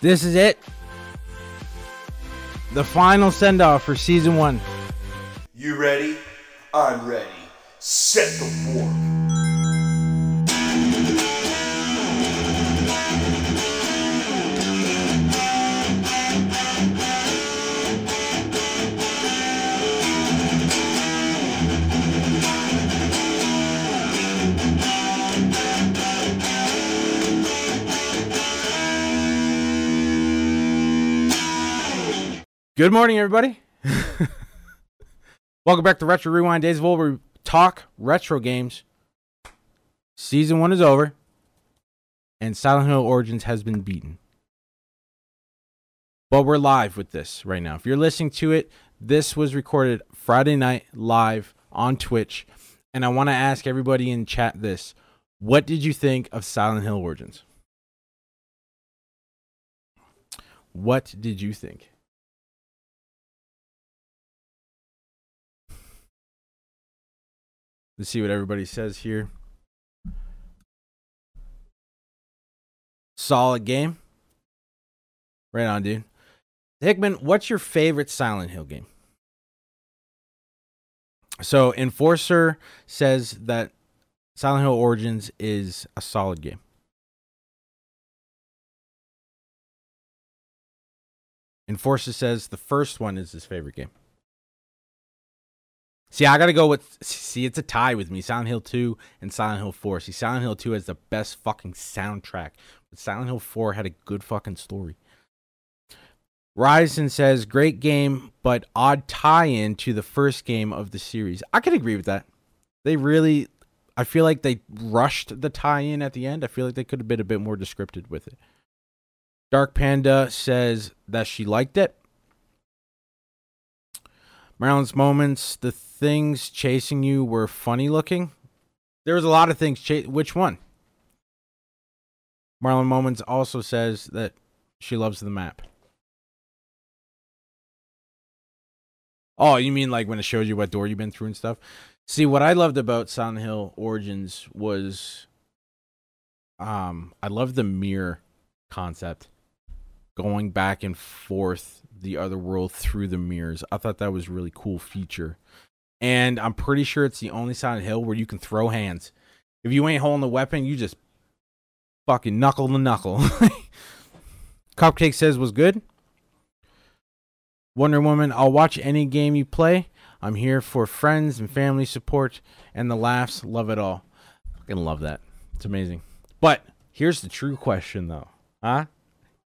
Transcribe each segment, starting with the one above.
This is it. The final send off for season one. You ready? I'm ready. Set the warp. Good morning, everybody. Welcome back to Retro Rewind Days of Old, where we talk retro games. Season one is over, and Silent Hill Origins has been beaten. But we're live with this right now. If you're listening to it, this was recorded Friday night live on Twitch. And I want to ask everybody in chat this What did you think of Silent Hill Origins? What did you think? Let's see what everybody says here. Solid game. Right on, dude. Hickman, what's your favorite Silent Hill game? So, Enforcer says that Silent Hill Origins is a solid game. Enforcer says the first one is his favorite game. See, I gotta go with. See, it's a tie with me. Silent Hill 2 and Silent Hill 4. See, Silent Hill 2 has the best fucking soundtrack, but Silent Hill 4 had a good fucking story. Ryzen says, great game, but odd tie in to the first game of the series. I can agree with that. They really, I feel like they rushed the tie in at the end. I feel like they could have been a bit more descriptive with it. Dark Panda says that she liked it. Marilyn's moments, the things chasing you were funny looking. There was a lot of things. Cha- Which one? Marlon Moments also says that she loves the map. Oh, you mean like when it shows you what door you've been through and stuff? See, what I loved about Silent Hill Origins was um I love the mirror concept. Going back and forth the other world through the mirrors. I thought that was really cool feature. And I'm pretty sure it's the only Silent Hill where you can throw hands. If you ain't holding the weapon, you just fucking knuckle to knuckle. Cupcake says was good. Wonder Woman, I'll watch any game you play. I'm here for friends and family support and the laughs. Love it all. Fucking love that. It's amazing. But here's the true question though. Huh?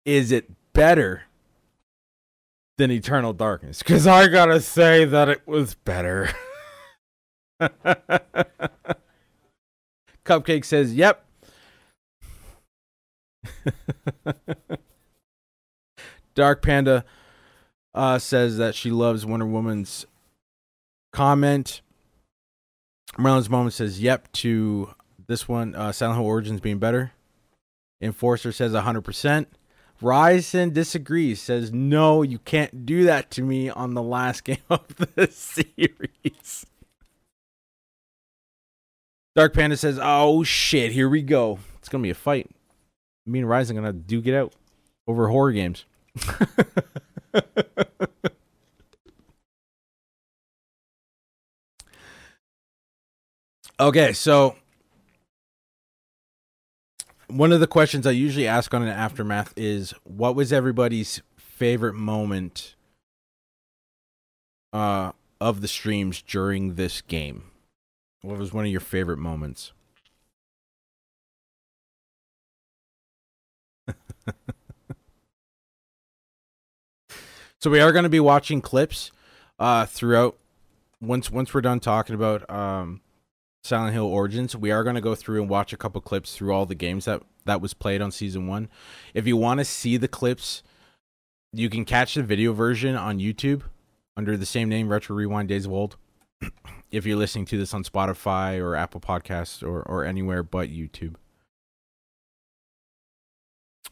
Is it better than Eternal Darkness? Because I gotta say that it was better. Cupcake says, yep. Dark Panda uh, says that she loves Wonder Woman's comment. Merlin's moment says, yep, to this one, uh, Silent Hill Origins being better. Enforcer says 100%. Ryzen disagrees, says, no, you can't do that to me on the last game of the series. Dark Panda says, oh shit, here we go. It's going to be a fight. Me and Ryzen going to do get out over horror games. okay, so one of the questions I usually ask on an aftermath is what was everybody's favorite moment uh of the streams during this game? What was one of your favorite moments? so we are going to be watching clips uh throughout once once we're done talking about um Silent Hill Origins, we are going to go through and watch a couple clips through all the games that that was played on season 1. If you want to see the clips, you can catch the video version on YouTube under the same name Retro Rewind Days of Old. if you're listening to this on Spotify or Apple Podcasts or or anywhere but YouTube.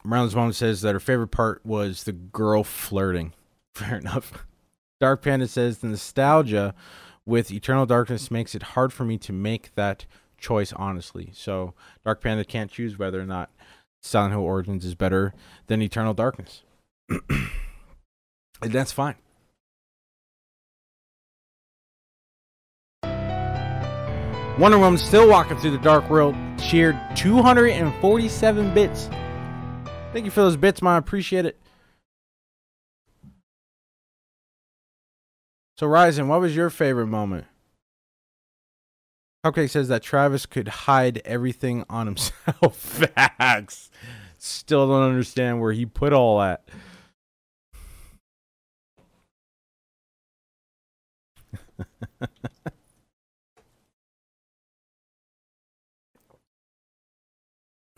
Marilyn's mom says that her favorite part was the girl flirting. Fair enough. Dark Panda says the nostalgia with Eternal Darkness makes it hard for me to make that choice honestly. So Dark Panda can't choose whether or not Silent Hill Origins is better than Eternal Darkness. and that's fine. Wonder Woman still walking through the dark world, cheered 247 bits. Thank you for those bits, man. I appreciate it. So, Ryzen, what was your favorite moment? Cupcake says that Travis could hide everything on himself. Facts. Still don't understand where he put all that.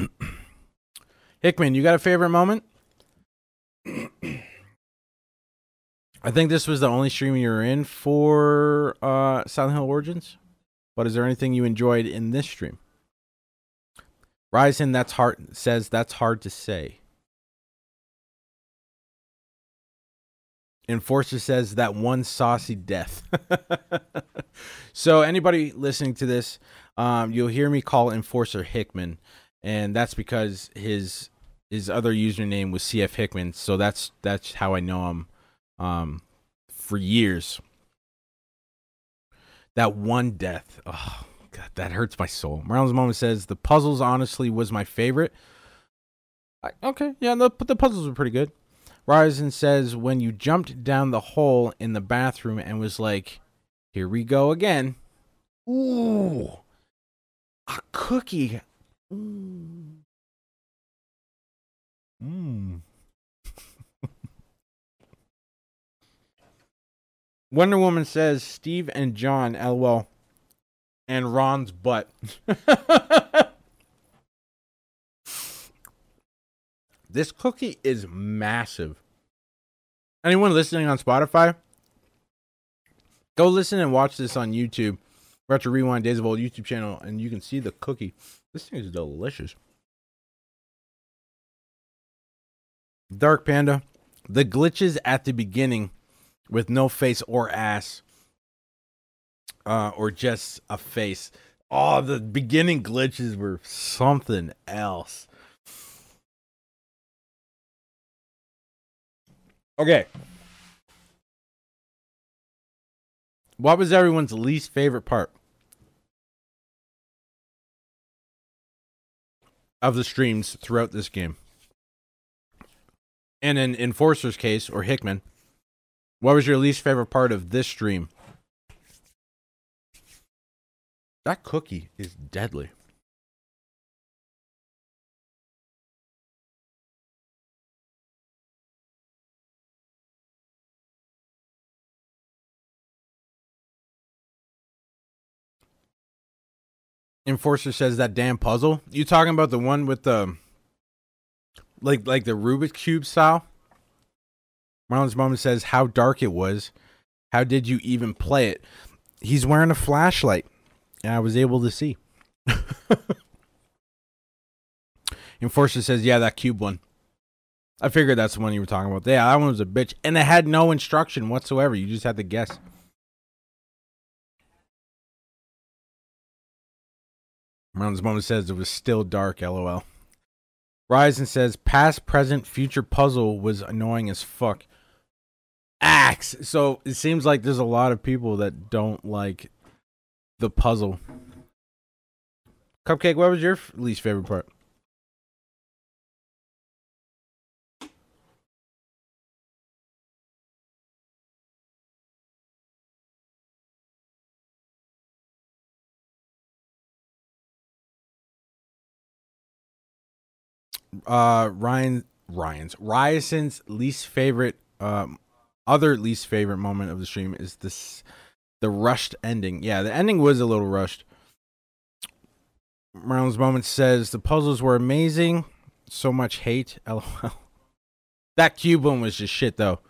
Hickman, you got a favorite moment? I think this was the only stream you were in for uh, Silent Hill Origins. But is there anything you enjoyed in this stream? Ryzen, that's hard says that's hard to say. Enforcer says that one saucy death. so anybody listening to this, um, you'll hear me call Enforcer Hickman, and that's because his his other username was CF Hickman. So that's that's how I know him um, for years. That one death, oh god, that hurts my soul. Marlon's moment says the puzzles honestly was my favorite. I, okay, yeah, the the puzzles were pretty good. Ryzen says when you jumped down the hole in the bathroom and was like, "Here we go again." Ooh, a cookie. Mmm. Mm. Wonder Woman says Steve and John, lol, and Ron's butt. this cookie is massive. Anyone listening on Spotify, go listen and watch this on YouTube. Retro Rewind Days of Old YouTube channel, and you can see the cookie. This thing is delicious. Dark Panda, the glitches at the beginning with no face or ass, uh, or just a face. Oh, the beginning glitches were something else. Okay. What was everyone's least favorite part of the streams throughout this game? And in Enforcer's case, or Hickman, what was your least favorite part of this stream? That cookie is deadly. Enforcer says that damn puzzle. You talking about the one with the like like the Rubik's cube style? Marlon's mom says how dark it was. How did you even play it? He's wearing a flashlight, and I was able to see. Enforcer says, "Yeah, that cube one." I figured that's the one you were talking about. Yeah, that one was a bitch, and it had no instruction whatsoever. You just had to guess. Marlon's mom says it was still dark. LOL. Ryzen says past, present, future puzzle was annoying as fuck. Axe. So it seems like there's a lot of people that don't like the puzzle. Cupcake, what was your least favorite part? Uh, Ryan, Ryan's Ryerson's least favorite, um, other least favorite moment of the stream is this, the rushed ending. Yeah, the ending was a little rushed. Marlon's moment says the puzzles were amazing. So much hate. LOL. That cube one was just shit though.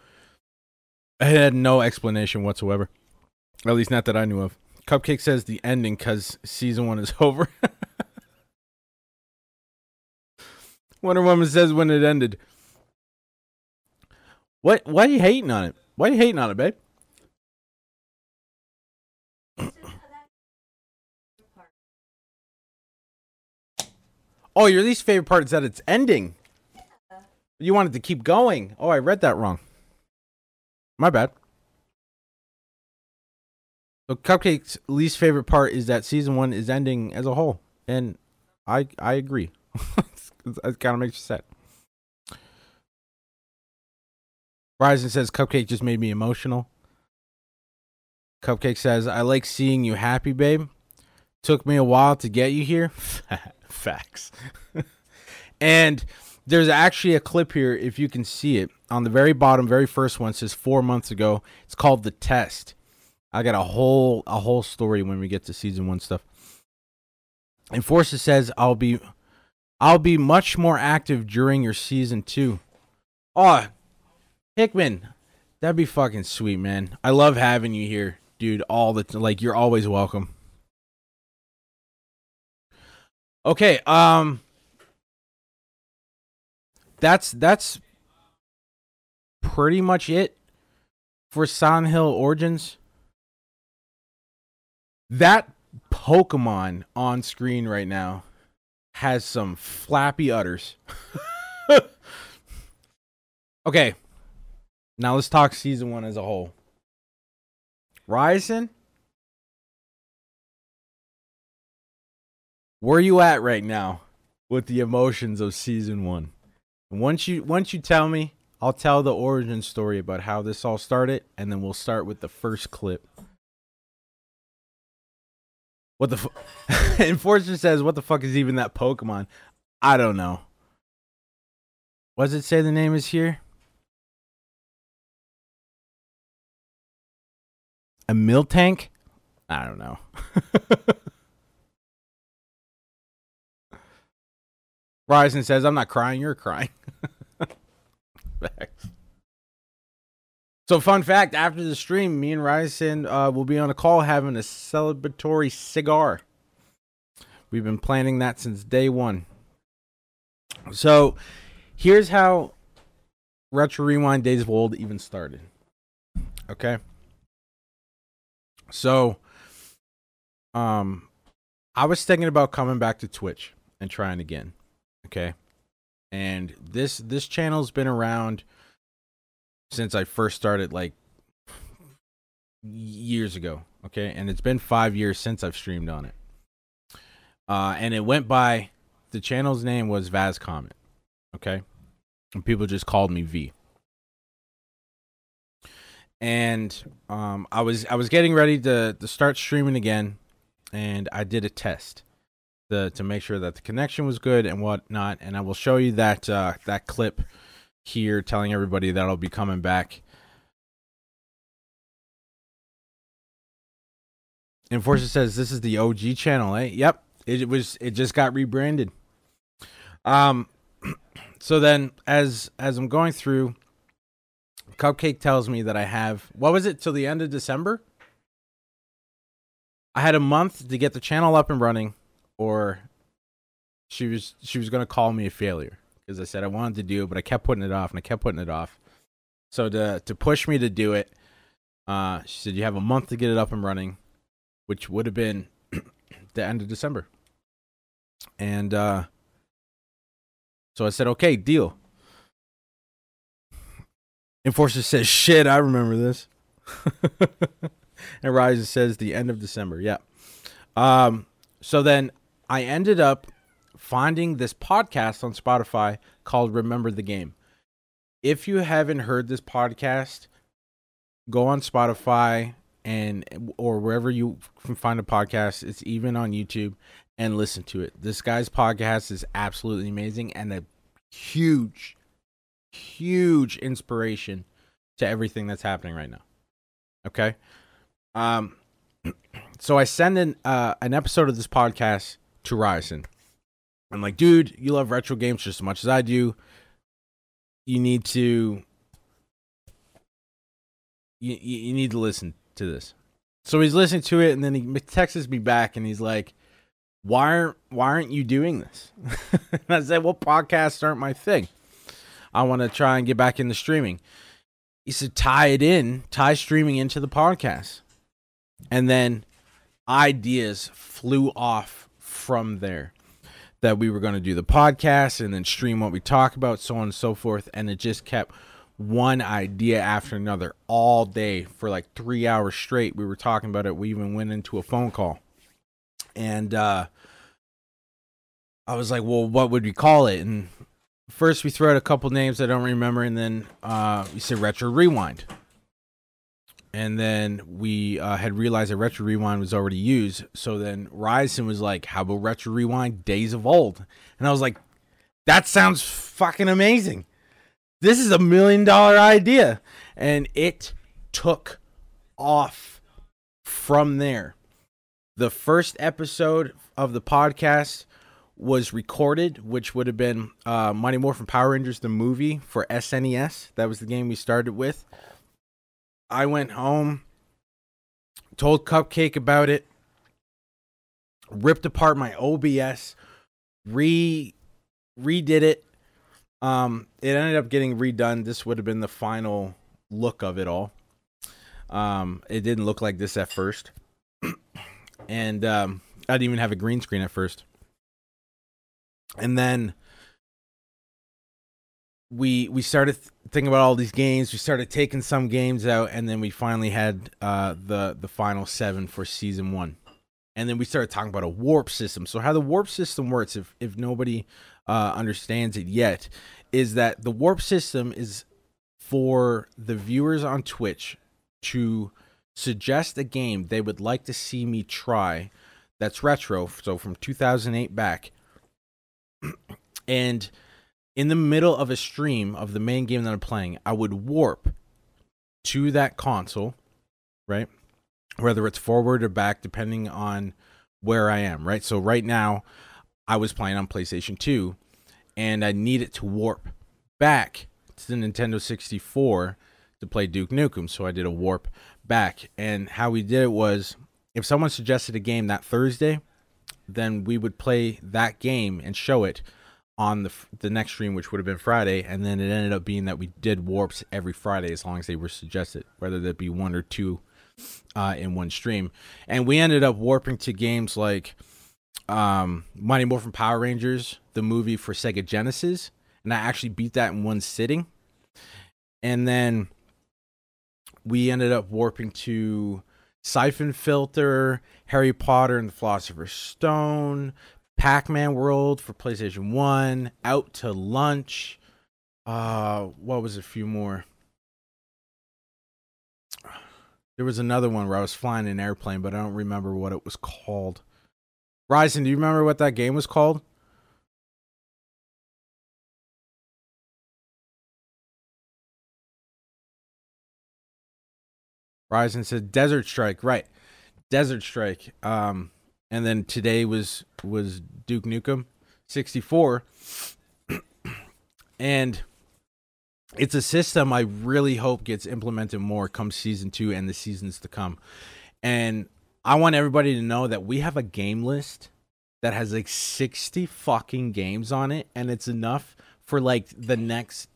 It had no explanation whatsoever. At least not that I knew of. Cupcake says the ending because season one is over. Wonder Woman says when it ended. What? Why are you hating on it? Why are you hating on it, babe? Oh, your least favorite part is that it's ending. You wanted to keep going. Oh, I read that wrong. My bad. So Cupcake's least favorite part is that season one is ending as a whole, and I I agree. it kind of makes you sad. Ryzen says Cupcake just made me emotional. Cupcake says I like seeing you happy, babe. Took me a while to get you here. Facts. and there's actually a clip here if you can see it on the very bottom, very first one. Says four months ago. It's called the test. I got a whole a whole story when we get to season one stuff. Enforcer says I'll be I'll be much more active during your season two. Oh, Hickman, that'd be fucking sweet, man. I love having you here, dude. All the like, you're always welcome. Okay, um, that's that's pretty much it for Silent Hill Origins. That Pokemon on screen right now has some flappy udders. okay. Now let's talk season one as a whole. Ryzen, where you at right now with the emotions of season one? Once you once you tell me, I'll tell the origin story about how this all started, and then we'll start with the first clip. What the fu- Enforcer says, "What the fuck is even that Pokemon?" I don't know. What does it say the name is here? A Miltank? I don't know. Ryzen says, I'm not crying, you're crying. Facts. So, fun fact after the stream, me and Ryzen uh, will be on a call having a celebratory cigar. We've been planning that since day one. So, here's how Retro Rewind Days of Old even started. Okay. So, um, I was thinking about coming back to Twitch and trying again. Okay. And this this channel's been around since I first started like years ago, okay? And it's been 5 years since I've streamed on it. Uh and it went by the channel's name was Vaz Comet, okay? And people just called me V. And um I was I was getting ready to to start streaming again and I did a test the to make sure that the connection was good and whatnot. And I will show you that uh, that clip here, telling everybody that I'll be coming back. Enforcer says this is the OG channel, eh? Yep, it was. It just got rebranded. Um, so then as as I'm going through, Cupcake tells me that I have what was it till the end of December. I had a month to get the channel up and running or she was she was gonna call me a failure because I said I wanted to do it, but I kept putting it off and I kept putting it off. So to to push me to do it, uh, she said you have a month to get it up and running, which would have been the end of December. And uh, so I said, okay, deal. Enforcer says, shit, I remember this. and Ryzen says the end of December. Yeah. Um, so then I ended up finding this podcast on Spotify called Remember the Game. If you haven't heard this podcast, go on Spotify and or wherever you can find a podcast. It's even on YouTube and listen to it. This guy's podcast is absolutely amazing and a huge, huge inspiration to everything that's happening right now. Okay. Um, so I send an uh, an episode of this podcast to Ryzen. I'm like, dude, you love retro games just as much as I do. You need to you, you need to listen to this. So he's listening to it and then he texts me back and he's like, Why aren't why aren't you doing this? I said, Well, podcasts aren't my thing. I want to try and get back into streaming. He said, tie it in, tie streaming into the podcast. And then ideas flew off from there. that we were going to do the podcast and then stream what we talk about, so on and so forth. And it just kept one idea after another all day for like three hours straight. We were talking about it. We even went into a phone call. And uh, I was like, well, what would we call it? And first we threw out a couple names I don't remember. And then uh, we said Retro Rewind and then we uh, had realized that Retro Rewind was already used. So then Ryzen was like, "How about Retro Rewind Days of Old?" And I was like, "That sounds fucking amazing. This is a million dollar idea." And it took off from there. The first episode of the podcast was recorded, which would have been uh, Mighty Morphin Power Rangers the movie for SNES. That was the game we started with. I went home, told Cupcake about it, ripped apart my OBS, re redid it. Um, it ended up getting redone. This would have been the final look of it all. Um, it didn't look like this at first, and um, I didn't even have a green screen at first. And then we we started th- thinking about all these games. We started taking some games out, and then we finally had uh, the the final seven for season one. And then we started talking about a warp system. So how the warp system works, if if nobody uh, understands it yet, is that the warp system is for the viewers on Twitch to suggest a game they would like to see me try that's retro, so from 2008 back. And in the middle of a stream of the main game that I'm playing, I would warp to that console, right? Whether it's forward or back, depending on where I am, right? So right now, I was playing on PlayStation 2, and I needed to warp back to the Nintendo 64 to play Duke Nukem. So I did a warp back. And how we did it was if someone suggested a game that Thursday, then we would play that game and show it on the the next stream, which would have been Friday, and then it ended up being that we did warps every Friday as long as they were suggested, whether that be one or two uh, in one stream. And we ended up warping to games like um, Mighty Morphin Power Rangers, the movie for Sega Genesis, and I actually beat that in one sitting. And then we ended up warping to Siphon Filter, Harry Potter and the Philosopher's Stone, Pac-Man World for PlayStation 1, Out to Lunch. Uh what was a few more? There was another one where I was flying an airplane, but I don't remember what it was called. Ryzen, do you remember what that game was called? Ryzen said Desert Strike, right. Desert Strike. Um and then today was was Duke Nukem 64 and it's a system I really hope gets implemented more come season 2 and the seasons to come. And I want everybody to know that we have a game list that has like 60 fucking games on it and it's enough for like the next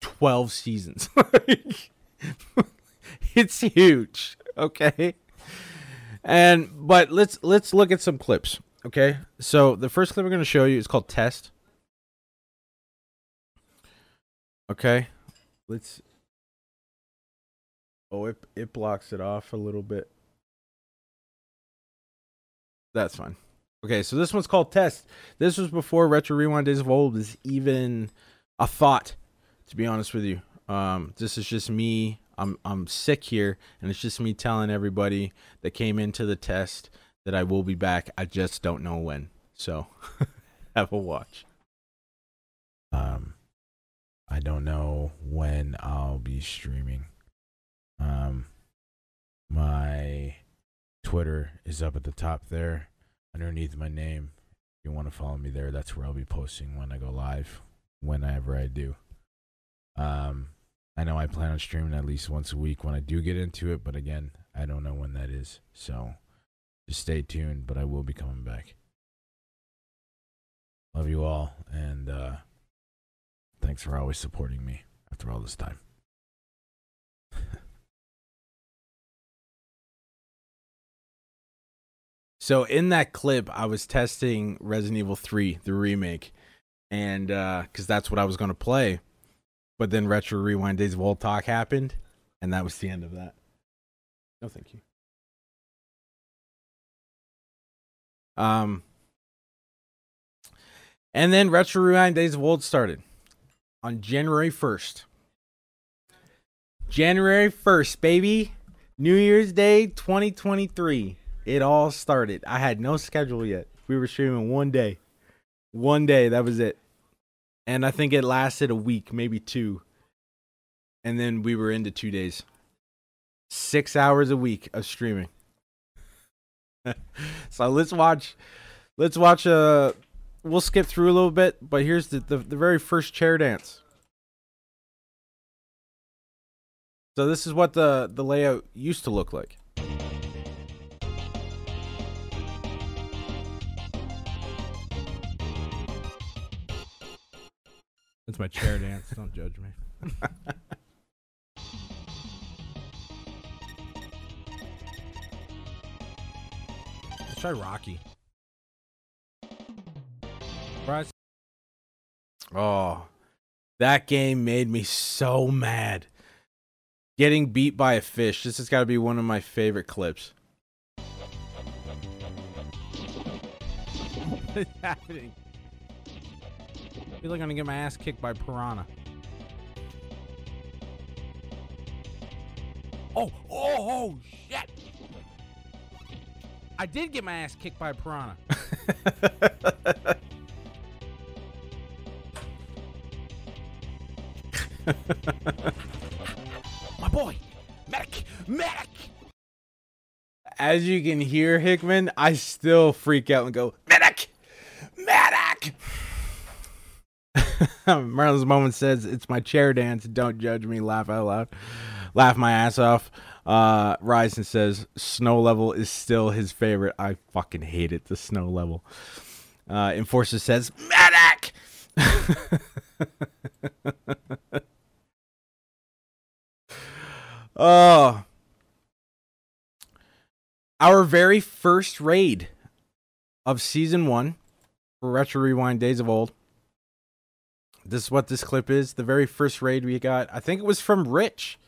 12 seasons. it's huge, okay? And but let's let's look at some clips. Okay, so the first clip we're going to show you is called "Test." Okay, let's. Oh, it it blocks it off a little bit. That's fine. Okay, so this one's called Test. This was before Retro Rewind Days of Old was even a thought. To be honest with you, um, this is just me I'm I'm sick here, and it's just me telling everybody that came into the test that I will be back. I just don't know when. So have a watch. Um, I don't know when I'll be streaming. Um, my Twitter is up at the top there, underneath my name. If you want to follow me there, that's where I'll be posting when I go live, whenever I do. Um, I know I plan on streaming at least once a week when I do get into it, but again, I don't know when that is. So just stay tuned, but I will be coming back. Love you all, and uh, thanks for always supporting me after all this time. So in that clip, I was testing Resident Evil 3, the remake, and because that's what I was going to play. But then Retro Rewind Days of Old Talk happened, and that was the end of that. No, thank you. Um, and then Retro Rewind Days of Old started on January 1st. January 1st, baby. New Year's Day 2023. It all started. I had no schedule yet. We were streaming one day. One day, that was it. And I think it lasted a week, maybe two. And then we were into two days. Six hours a week of streaming. so let's watch let's watch uh we'll skip through a little bit, but here's the, the, the very first chair dance. So this is what the, the layout used to look like. That's my chair dance. Don't judge me. Let's try Rocky. Bryce, Oh, that game made me so mad. Getting beat by a fish. This has got to be one of my favorite clips. What's happening? I feel like I'm gonna get my ass kicked by piranha. Oh, oh, oh, shit! I did get my ass kicked by a piranha. my boy, medic, medic. As you can hear, Hickman, I still freak out and go, Medic! Medic! Marlon's moment says, It's my chair dance. Don't judge me. Laugh out loud. Laugh my ass off. Uh, Ryzen says, Snow level is still his favorite. I fucking hate it, the snow level. Uh, Enforcer says, Medic! oh. Our very first raid of season one for Retro Rewind Days of Old. This is what this clip is. The very first raid we got, I think it was from Rich.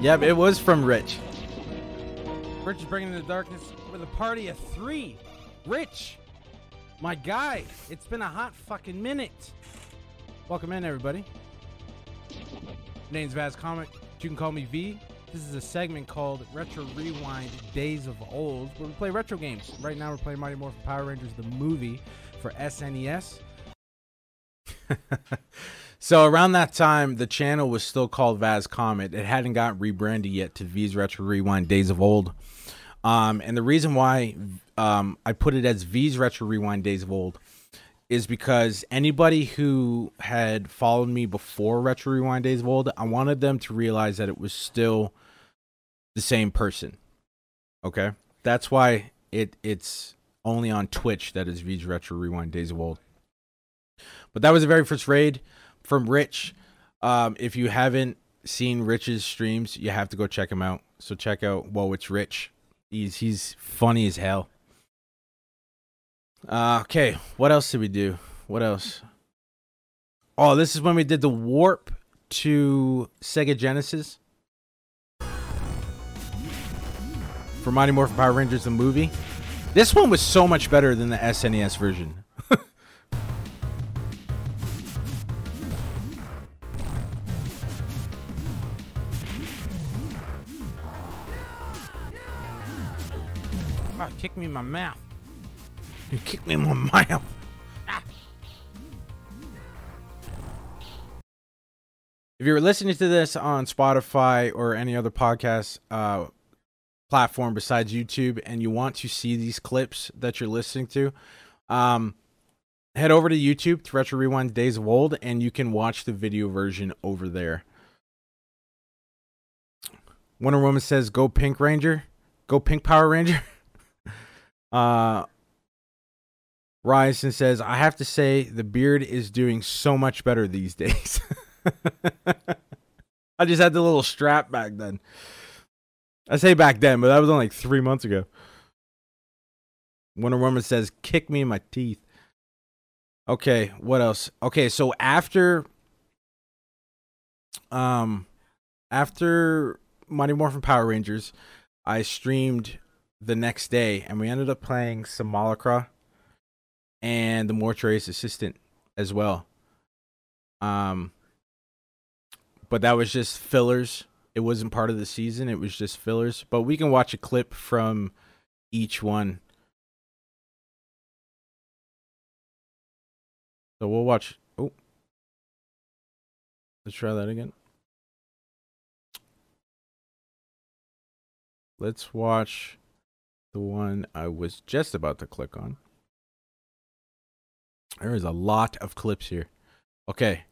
Yep, it was from Rich. Rich is bringing in the darkness with a party of three. Rich, my guy, it's been a hot fucking minute. Welcome in, everybody. Name's Vaz Comet. You can call me V. This is a segment called Retro Rewind Days of Old, where we play retro games. Right now, we're playing Mighty Morphin Power Rangers, the movie for SNES. So around that time, the channel was still called Vaz Comet. It hadn't got rebranded yet to V's Retro Rewind Days of Old. Um, and the reason why um, I put it as V's Retro Rewind Days of Old is because anybody who had followed me before Retro Rewind Days of Old, I wanted them to realize that it was still the same person. Okay, that's why it it's only on Twitch that is V's Retro Rewind Days of Old. But that was the very first raid from Rich. Um, if you haven't seen Rich's streams, you have to go check him out. So check out Whoa, it's Rich. He's he's funny as hell. Uh, okay, what else did we do? What else? Oh, this is when we did the warp to Sega Genesis for Mighty Morphin Power Rangers the movie. This one was so much better than the SNES version. Ah, kick me in my mouth. You kicked me in my mouth. If you're listening to this on Spotify or any other podcast uh, platform besides YouTube and you want to see these clips that you're listening to, um, head over to YouTube to Retro Rewind Days of Old and you can watch the video version over there. Wonder Woman says, Go Pink Ranger. Go Pink Power Ranger. uh, Ryerson says, I have to say, the beard is doing so much better these days. I just had the little strap back then. I say back then, but that was only like three months ago. Wonder Woman says, "Kick me in my teeth." Okay, what else? Okay, so after, um, after Mighty Morphin Power Rangers, I streamed the next day, and we ended up playing some and the Mortuary's Assistant as well. Um, but that was just fillers. It wasn't part of the season. It was just fillers. But we can watch a clip from each one. So we'll watch. Oh, let's try that again. Let's watch the one I was just about to click on. There is a lot of clips here. Okay.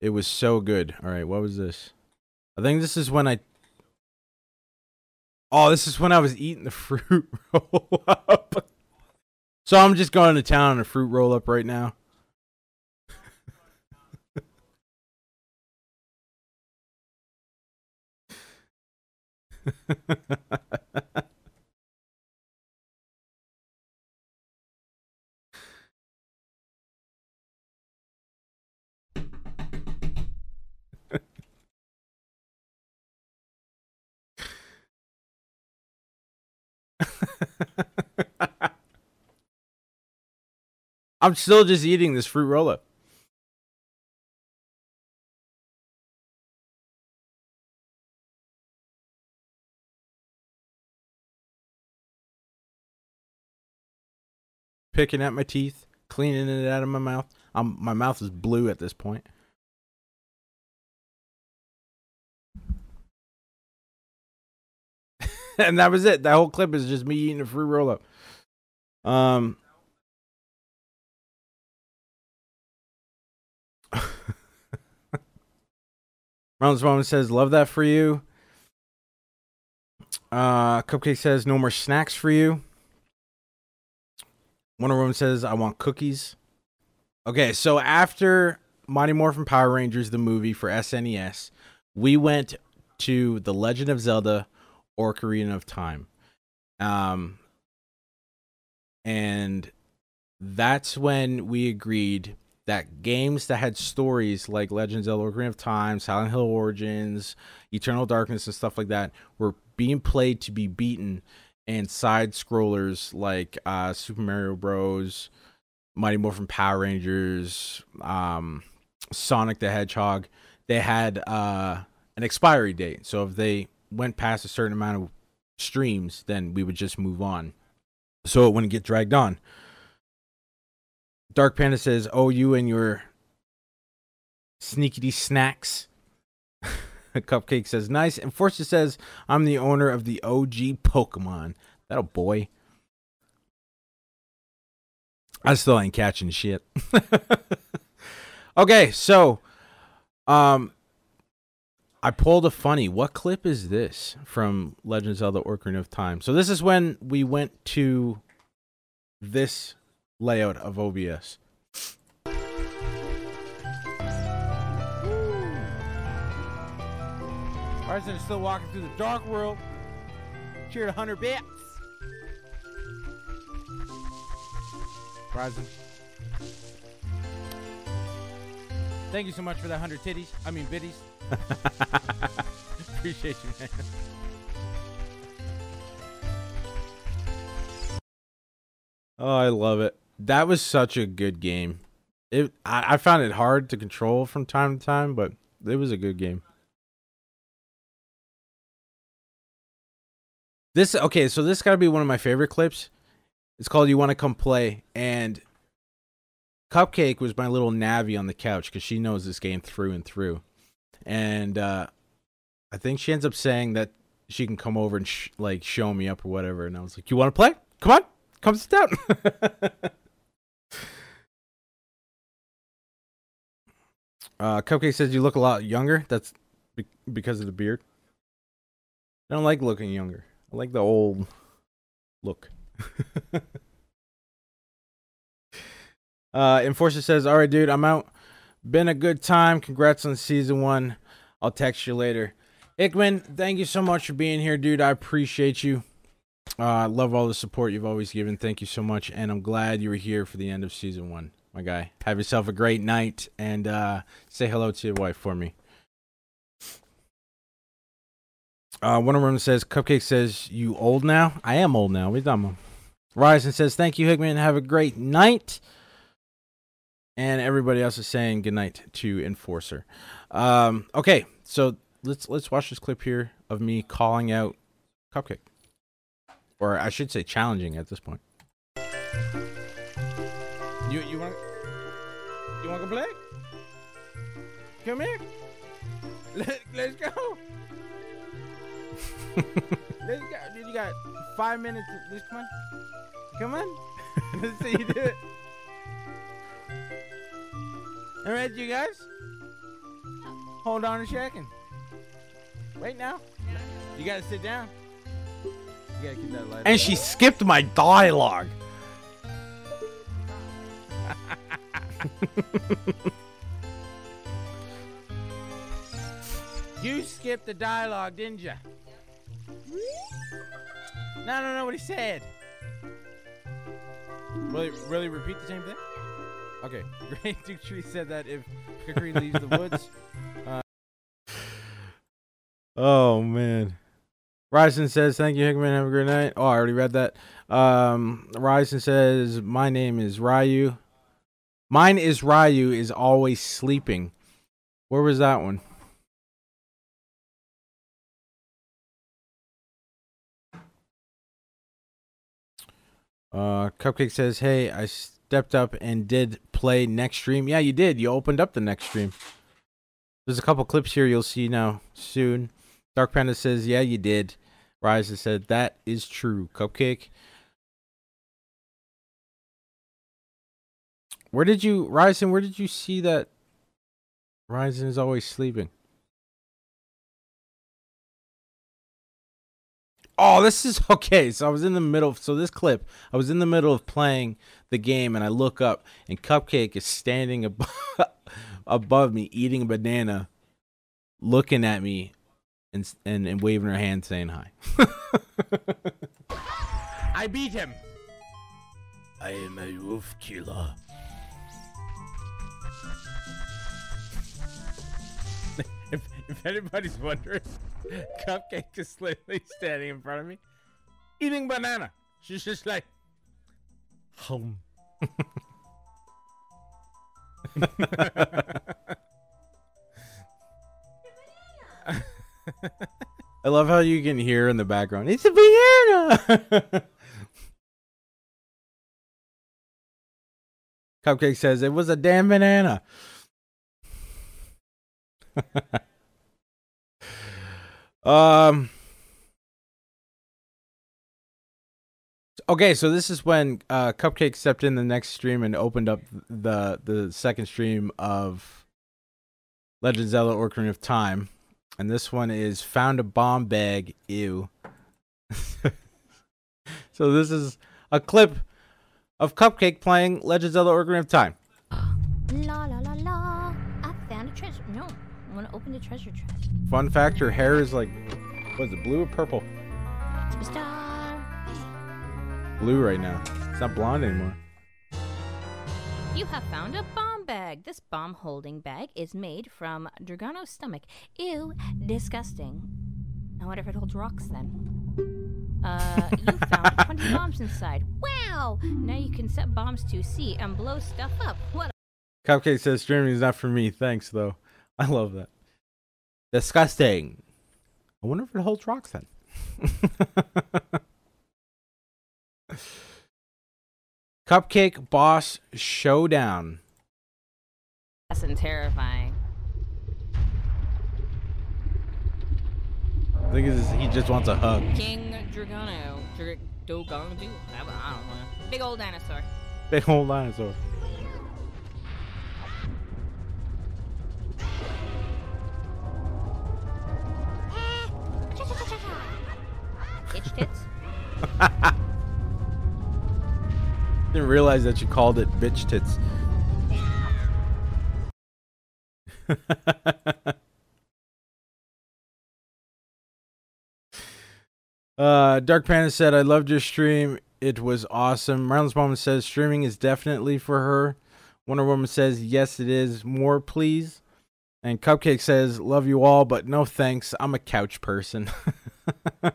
It was so good. All right, what was this? I think this is when I. Oh, this is when I was eating the fruit roll up. So I'm just going to town on a fruit roll up right now. I'm still just eating this fruit roll up. Picking at my teeth, cleaning it out of my mouth. I'm, my mouth is blue at this point. and that was it. That whole clip is just me eating a free roll up. Um, Rounds Woman says, "Love that for you." Uh, Cupcake says, "No more snacks for you." Wonder Woman says, "I want cookies." Okay, so after Mighty Morphin Power Rangers, the movie for SNES, we went to The Legend of Zelda: Ocarina of Time, um, and that's when we agreed that games that had stories like Legends of Ocarina of Time, Silent Hill Origins, Eternal Darkness, and stuff like that were being played to be beaten, and side scrollers like uh, Super Mario Bros, Mighty Morphin Power Rangers, um, Sonic the Hedgehog, they had uh, an expiry date. So if they went past a certain amount of streams, then we would just move on, so it wouldn't get dragged on. Dark Panda says, "Oh, you and your sneaky snacks." Cupcake says, "Nice." Enforcer says, "I'm the owner of the OG Pokemon." That a boy. I still ain't catching shit. okay, so, um, I pulled a funny. What clip is this from Legends of the Ocarina of Time? So this is when we went to this layout of OBS. Ryzen is still walking through the dark world. Cheered to 100 bits. Ryzen. Thank you so much for that 100 titties. I mean, biddies. Appreciate you, man. Oh, I love it. That was such a good game. It I, I found it hard to control from time to time, but it was a good game. This okay, so this got to be one of my favorite clips. It's called "You Want to Come Play," and Cupcake was my little Navi on the couch because she knows this game through and through, and uh, I think she ends up saying that she can come over and sh- like show me up or whatever. And I was like, "You want to play? Come on, come sit down." Uh, Cupcake says you look a lot younger. That's be- because of the beard. I don't like looking younger. I like the old look. uh, Enforcer says, "All right, dude, I'm out. Been a good time. Congrats on season one. I'll text you later. Hickman, thank you so much for being here, dude. I appreciate you. Uh, I love all the support you've always given. Thank you so much. And I'm glad you were here for the end of season one, my guy. Have yourself a great night and uh, say hello to your wife for me. Uh, one of them says, Cupcake says, You old now? I am old now. We done. Ryzen says, Thank you, Hickman. Have a great night. And everybody else is saying goodnight to Enforcer. Um, okay, so let's let's watch this clip here of me calling out Cupcake. Or I should say challenging at this point. You you want you want to play? Come here. Let, let's go. let's go. Dude, you got five minutes. Just come on. Come on. let's see you do it. All right, you guys. Hold on a second. Wait now. You gotta sit down. You gotta keep that light. And she skipped my dialogue. you skipped the dialogue, didn't you? No, no, no. What he said. Really, really repeat the same thing. Okay, Great Deku Tree said that if Kokiri leaves the woods. Uh, oh man. Ryzen says, "Thank you, Hickman. Have a great night." Oh, I already read that. Um, Ryzen says, "My name is Ryu. Mine is Ryu. Is always sleeping. Where was that one? Uh, Cupcake says, "Hey, I stepped up and did play next stream. Yeah, you did. You opened up the next stream. There's a couple clips here you'll see now soon. Dark Panda says, "Yeah, you did." Rise said, "That is true." Cupcake. Where did you, Ryzen? Where did you see that? Ryzen is always sleeping. Oh, this is okay. So I was in the middle. So this clip, I was in the middle of playing the game, and I look up, and Cupcake is standing above, above me, eating a banana, looking at me, and and, and waving her hand, saying hi. I beat him. I am a wolf killer. if if anybody's wondering, Cupcake is literally standing in front of me, eating banana. She's just like, home. I love how you can hear in the background. It's a banana. Cupcake says it was a damn banana. um. Okay, so this is when uh, Cupcake stepped in the next stream and opened up the the second stream of Legend of Zelda: Ocarina of Time, and this one is found a bomb bag. Ew. so this is a clip of Cupcake playing Legend of Zelda: Ocarina of Time. La la. I'm gonna treasure chest. Fun fact: her hair is like, what is it, blue or purple? Star. Blue right now. It's not blonde anymore. You have found a bomb bag. This bomb holding bag is made from Dodongo's stomach. Ew, disgusting. I wonder if it holds rocks then. Uh, you found 20 bombs inside. Wow! Now you can set bombs to sea and blow stuff up. What Cupcake says streaming is not for me. Thanks though. I love that. Disgusting. I wonder if it holds rocks then. Cupcake Boss Showdown. That's and terrifying. I think he just wants a hug. King Dodongo. Dr- Dogong? I don't know. Big old dinosaur. Big old dinosaur. Itch tits. Didn't realize that you called it bitch tits. uh, Dark Panda said, "I loved your stream. It was awesome." Marlon's mom says, "Streaming is definitely for her." Wonder Woman says, "Yes, it is. More, please." And Cupcake says, "Love you all, but no thanks. I'm a couch person."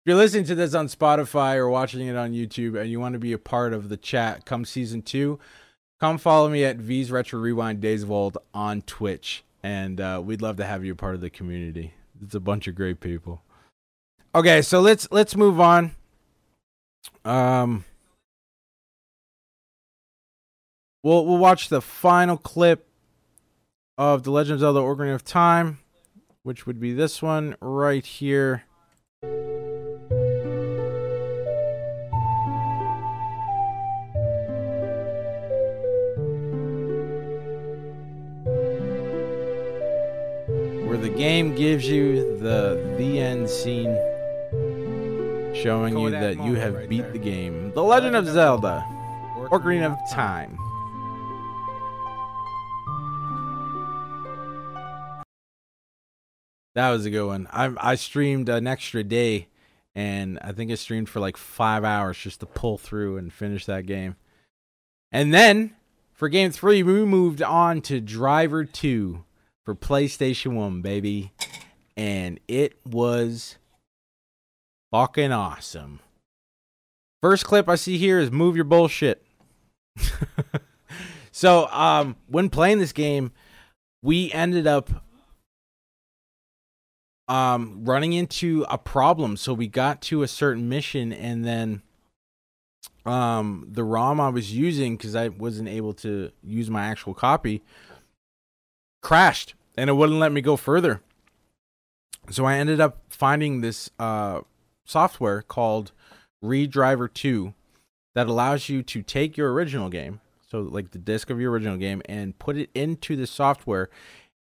if you're listening to this on Spotify or watching it on YouTube and you want to be a part of the chat come season two, come follow me at V's Retro Rewind Days of Old on Twitch, and uh, we'd love to have you a part of the community. It's a bunch of great people. Okay, so let's let's move on. Um, we'll we'll watch the final clip of the Legend of Zelda: Ocarina of Time, which would be this one right here. Game gives you the the end scene showing you that you have right beat there. the game. The Legend of Zelda: Ocarina of Time. That was a good one. I I streamed an extra day, and I think I streamed for like five hours just to pull through and finish that game. And then for game three, we moved on to Driver Two for PlayStation One, baby, and it was fucking awesome. First clip I see here is "Move Your Bullshit." so, um, when playing this game, we ended up um running into a problem so we got to a certain mission and then um the rom i was using because i wasn't able to use my actual copy crashed and it wouldn't let me go further. So i ended up finding this uh software called redriver 2 that allows you to take your original game so like the disc of your original game and put it into the software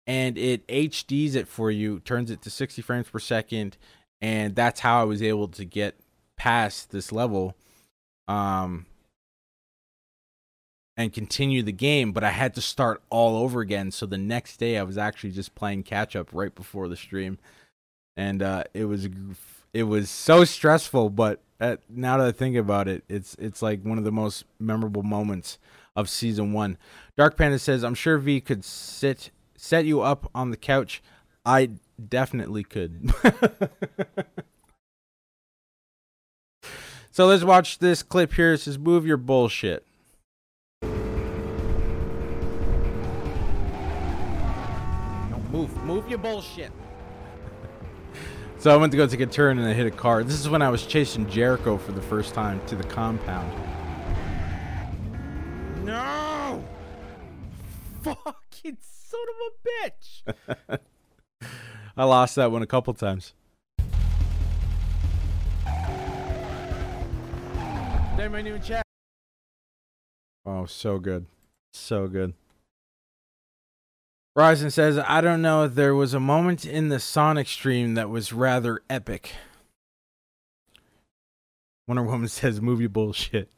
and it HDs it for you, turns it to 60 frames per second, and that's how I was able to get past this level. Um and continue the game, but I had to start all over again. So the next day I was actually just playing catch up right before the stream. And uh it was it was so stressful, but uh now that I think about it, it's it's like one of the most memorable moments of season 1. Dark Panda says, "I'm sure V could sit set you up on the couch, I definitely could. so let's watch this clip here. It says, Move your bullshit. Move. Move your bullshit. so I went to go take a turn and I hit a car. This is when I was chasing Jericho for the first time to the compound. No! Fucking son of a bitch. I lost that one a couple times. There, my new chat. Oh, so good. So good. Ryzen says, I don't know. There was a moment in the Sonic stream that was rather epic. Wonder Woman says, movie bullshit.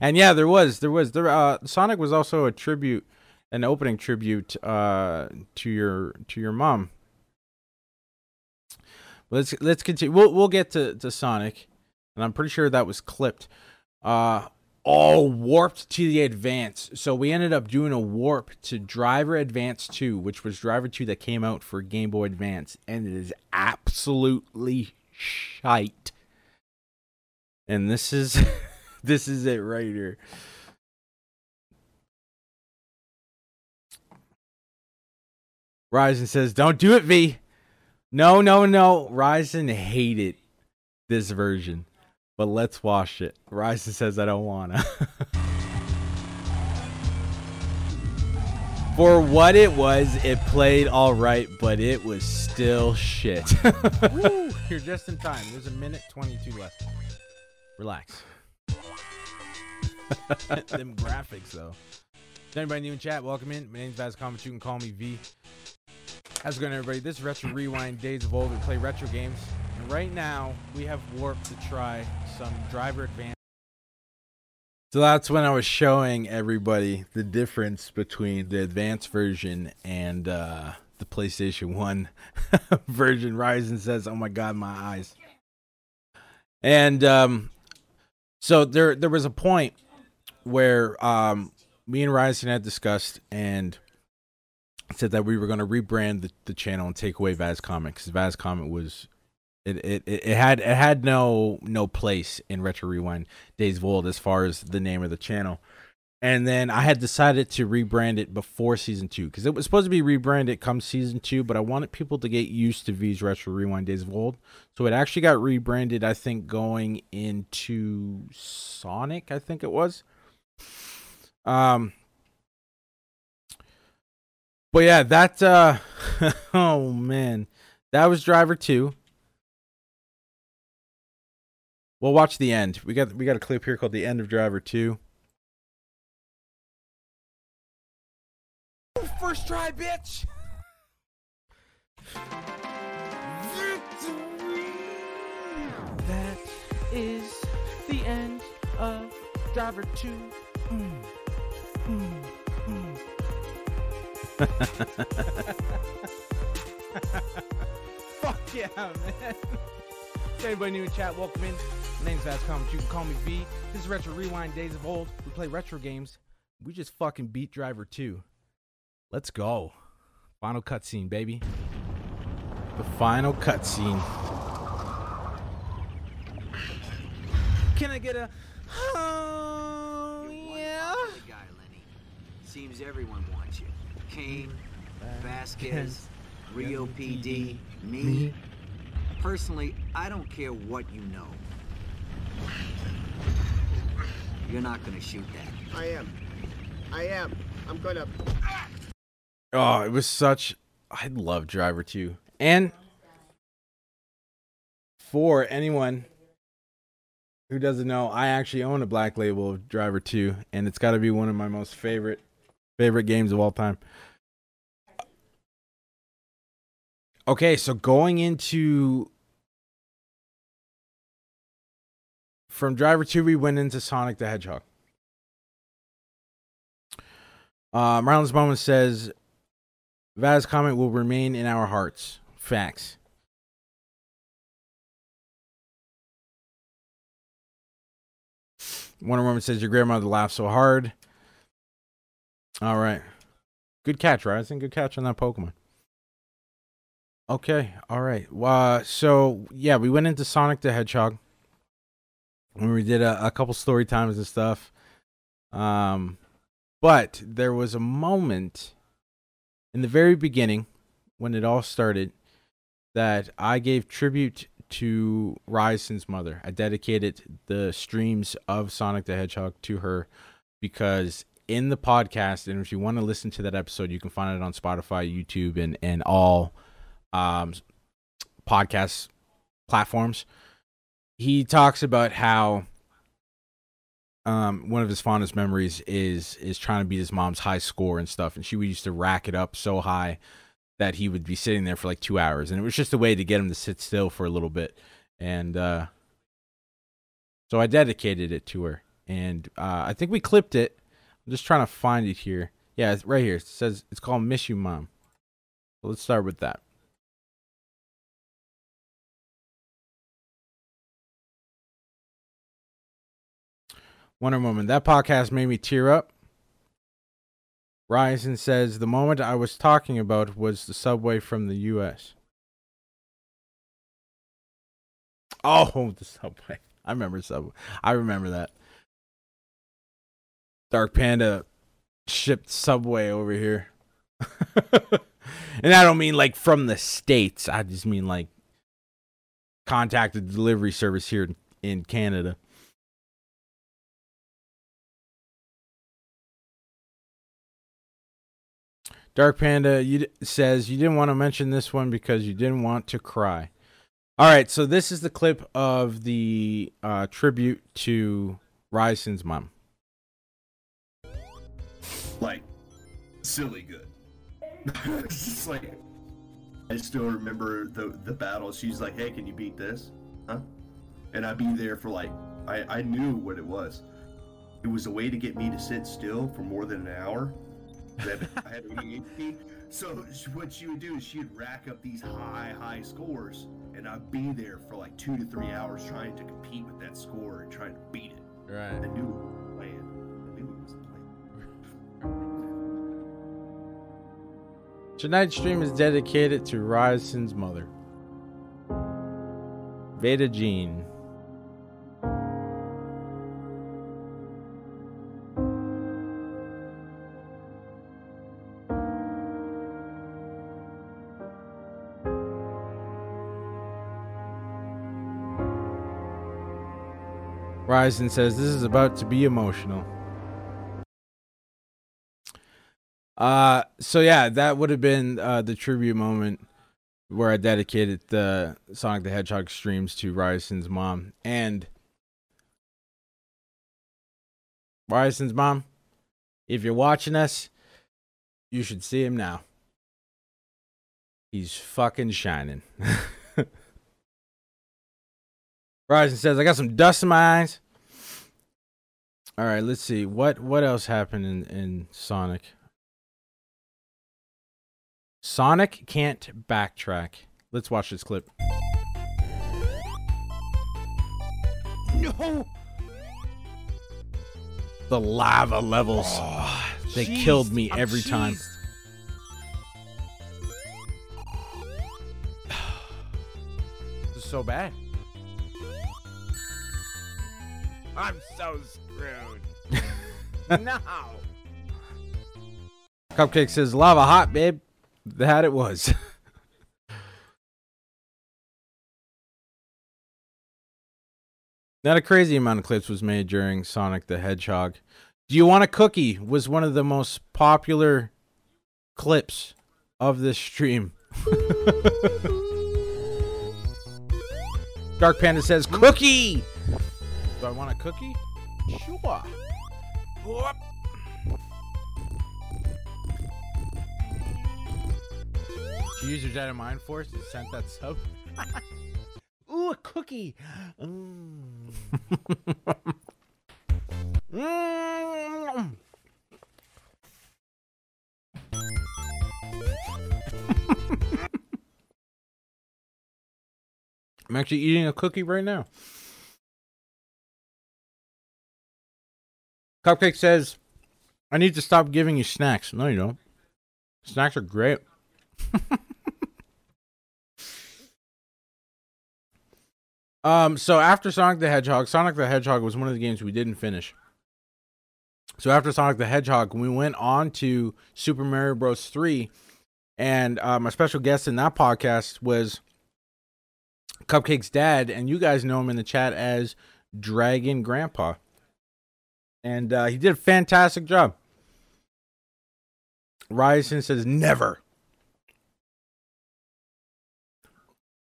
And yeah, there was. There was. There, uh, Sonic was also a tribute an opening tribute uh to your to your mom. Let's let's continue. We'll we'll get to to Sonic, and I'm pretty sure that was clipped. Uh, all warped to the advance. So we ended up doing a warp to Driver Advance 2, which was Driver 2 that came out for Game Boy Advance, and it is absolutely shite. And this is this is it right here. Ryzen says, "Don't do it, V." No, no, no. Ryzen hated this version, but let's watch it. Ryzen says, "I don't wanna." For what it was, it played all right, but it was still shit. Woo, you're just in time. There's a minute 22 left. Relax. Them graphics, though. Is anybody new in chat? Welcome in. My name's Vaz Comet. You can call me V. How's it going, everybody? This is Retro Rewind Days of Old. We play retro games. And right now, we have Warp to try some driver advance. So that's when I was showing everybody the difference between the advanced version and uh, the PlayStation 1 version. Ryzen says, Oh my god, my eyes. And um, so there there was a point where um, me and Ryzen had discussed and said that we were going to rebrand the, the channel and take away Vaz Comet because Vaz Comet was it, it it had it had no no place in Retro Rewind Days of Old as far as the name of the channel. And then I had decided to rebrand it before season two because it was supposed to be rebranded come season two, but I wanted people to get used to V's Retro Rewind Days of Old. So it actually got rebranded, I think, going into Sonic, I think it was. Um, but yeah, that uh oh man. That was Driver 2. We'll watch the end. We got we got a clip here called The End of Driver 2. First try, bitch. That is the end of Driver 2. Mm, mm, mm. Fuck yeah, man. Hey, everybody new in chat, welcome in. My name's Vascom, but you can call me V. This is Retro Rewind Days of Old. We play retro games. We just fucking beat Driver 2. Let's go. Final cutscene, baby. The final cutscene. Can I get a oh yeah? Guy, Lenny. Seems everyone wants you. Caine, Vasquez, Rio PD, me. Personally, I don't care what you know. You're not gonna shoot that. I am. I am. I'm gonna. Oh, it was such. I love Driver 2. And for anyone who doesn't know, I actually own a black label of Driver 2, and it's got to be one of my most favorite favorite games of all time. Okay, so going into from Driver 2 we went into Sonic the Hedgehog. Uh, Marlon's Moment says Vaz Comet will remain in our hearts. Facts. Wonder Woman says your grandmother laughed so hard. All right. Good catch, Rising. Good catch on that Pokemon. Okay. All right. Uh, so, yeah, we went into Sonic the Hedgehog. We did a, a couple story times and stuff. Um, but there was a moment in the very beginning when it all started that I gave tribute to Ryzen's mother. I dedicated the streams of Sonic the Hedgehog to her because in the podcast, and if you want to listen to that episode, you can find it on Spotify, YouTube, and and all um, podcast platforms. He talks about how um, one of his fondest memories is is trying to beat his mom's high score and stuff, and she would used to rack it up so high that he would be sitting there for like two hours, and it was just a way to get him to sit still for a little bit, and uh, so I dedicated it to her, and uh, I think we clipped it. I'm just trying to find it here. Yeah, it's right here. It says it's called "Miss You, Mom." So let's start with that. Wonder Woman. That podcast made me tear up. Ryzen says the moment I was talking about was the subway from the U.S. Oh, the subway. I remember subway. I remember that. Dark Panda shipped subway over here. and I don't mean like from the States. I just mean like contacted the delivery service here in Canada. Dark Panda you, says you didn't want to mention this one because you didn't want to cry. All right, so this is the clip of the uh, tribute to Ryzen's mom. Like, silly good. it's just like, I still remember the the battle. She's like, "Hey, can you beat this?" Huh? And I'd be there for like, I I knew what it was. it was a way to get me to sit still for more than an hour. I had, I ADHD. So what she would do is she'd rack up these high, high scores, and I'd be there for like two to three hours trying to compete with that score and trying to beat it. I Right. knew it was a. I knew it was. Tonight's stream is dedicated to Ryzen's mother, Veda Jean. Ryzen says this is about to be emotional. Uh so yeah, that would have been uh the tribute moment where I dedicated the Sonic the Hedgehog streams to Ryzen's mom. And Ryzen's mom, if you're watching us, you should see him now. He's fucking shining. Ryerson says, I got some dust in my eyes. All right, let's see. What what else happened in, in Sonic? Sonic can't backtrack. Let's watch this clip. No. The lava levels. Oh, they killed me every time. This is so bad. I'm so. No. Cupcake says lava hot, babe. That it was. Not a crazy amount of clips was made during Sonic the Hedgehog. Do you want a cookie? Was one of the most popular clips of this stream. Dark Panda says cookie. Do I want a cookie? Sure. Whoop. She used her Jedi Mind Force and sent that sub. Ooh, a cookie. Mm. Mm. I'm actually eating a cookie right now. Cupcake says, I need to stop giving you snacks. No, you don't. Snacks are great. um, so after Sonic the Hedgehog, Sonic the Hedgehog was one of the games we didn't finish. So after Sonic the Hedgehog, we went on to Super Mario Bros. 3, and uh, my special guest in that podcast was Cupcake's dad, and you guys know him in the chat as Dragon Grandpa. And uh, he did a fantastic job. Ryzen says never.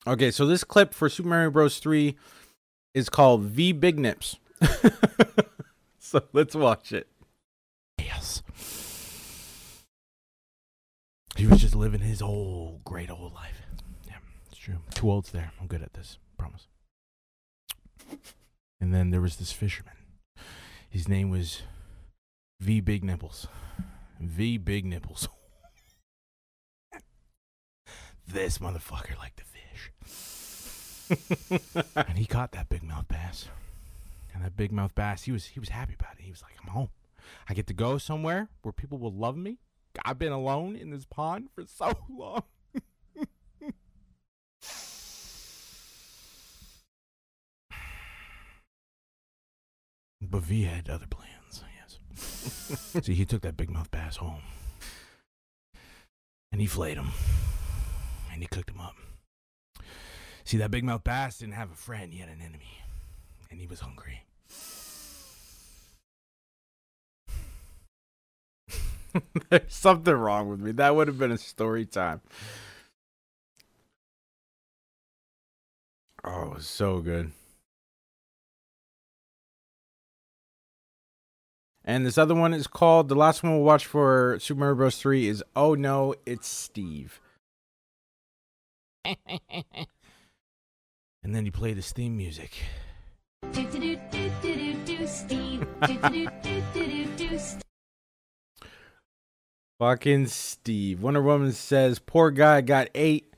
Okay, so this clip for Super Mario Bros. 3 is called V Big Nips. so let's watch it. Yes. He was just living his old, great old life. Yeah, it's true. Too old's there. I'm good at this. Promise. And then there was this fisherman. His name was V Big Nipples. V Big Nipples. this motherfucker liked the fish. and he caught that big mouth bass. And that big mouth bass, he was he was happy about it. He was like, I'm home. I get to go somewhere where people will love me. I've been alone in this pond for so long. But V had other plans, yes. See, he took that big mouth bass home. And he flayed him. And he cooked him up. See, that big mouth bass didn't have a friend, he had an enemy. And he was hungry. There's something wrong with me. That would have been a story time. Oh, it was so good. And this other one is called the last one we'll watch for Super Mario Bros. 3 is Oh No, It's Steve. And then you play this theme music. Fucking Steve. Wonder Woman says, poor guy got eight.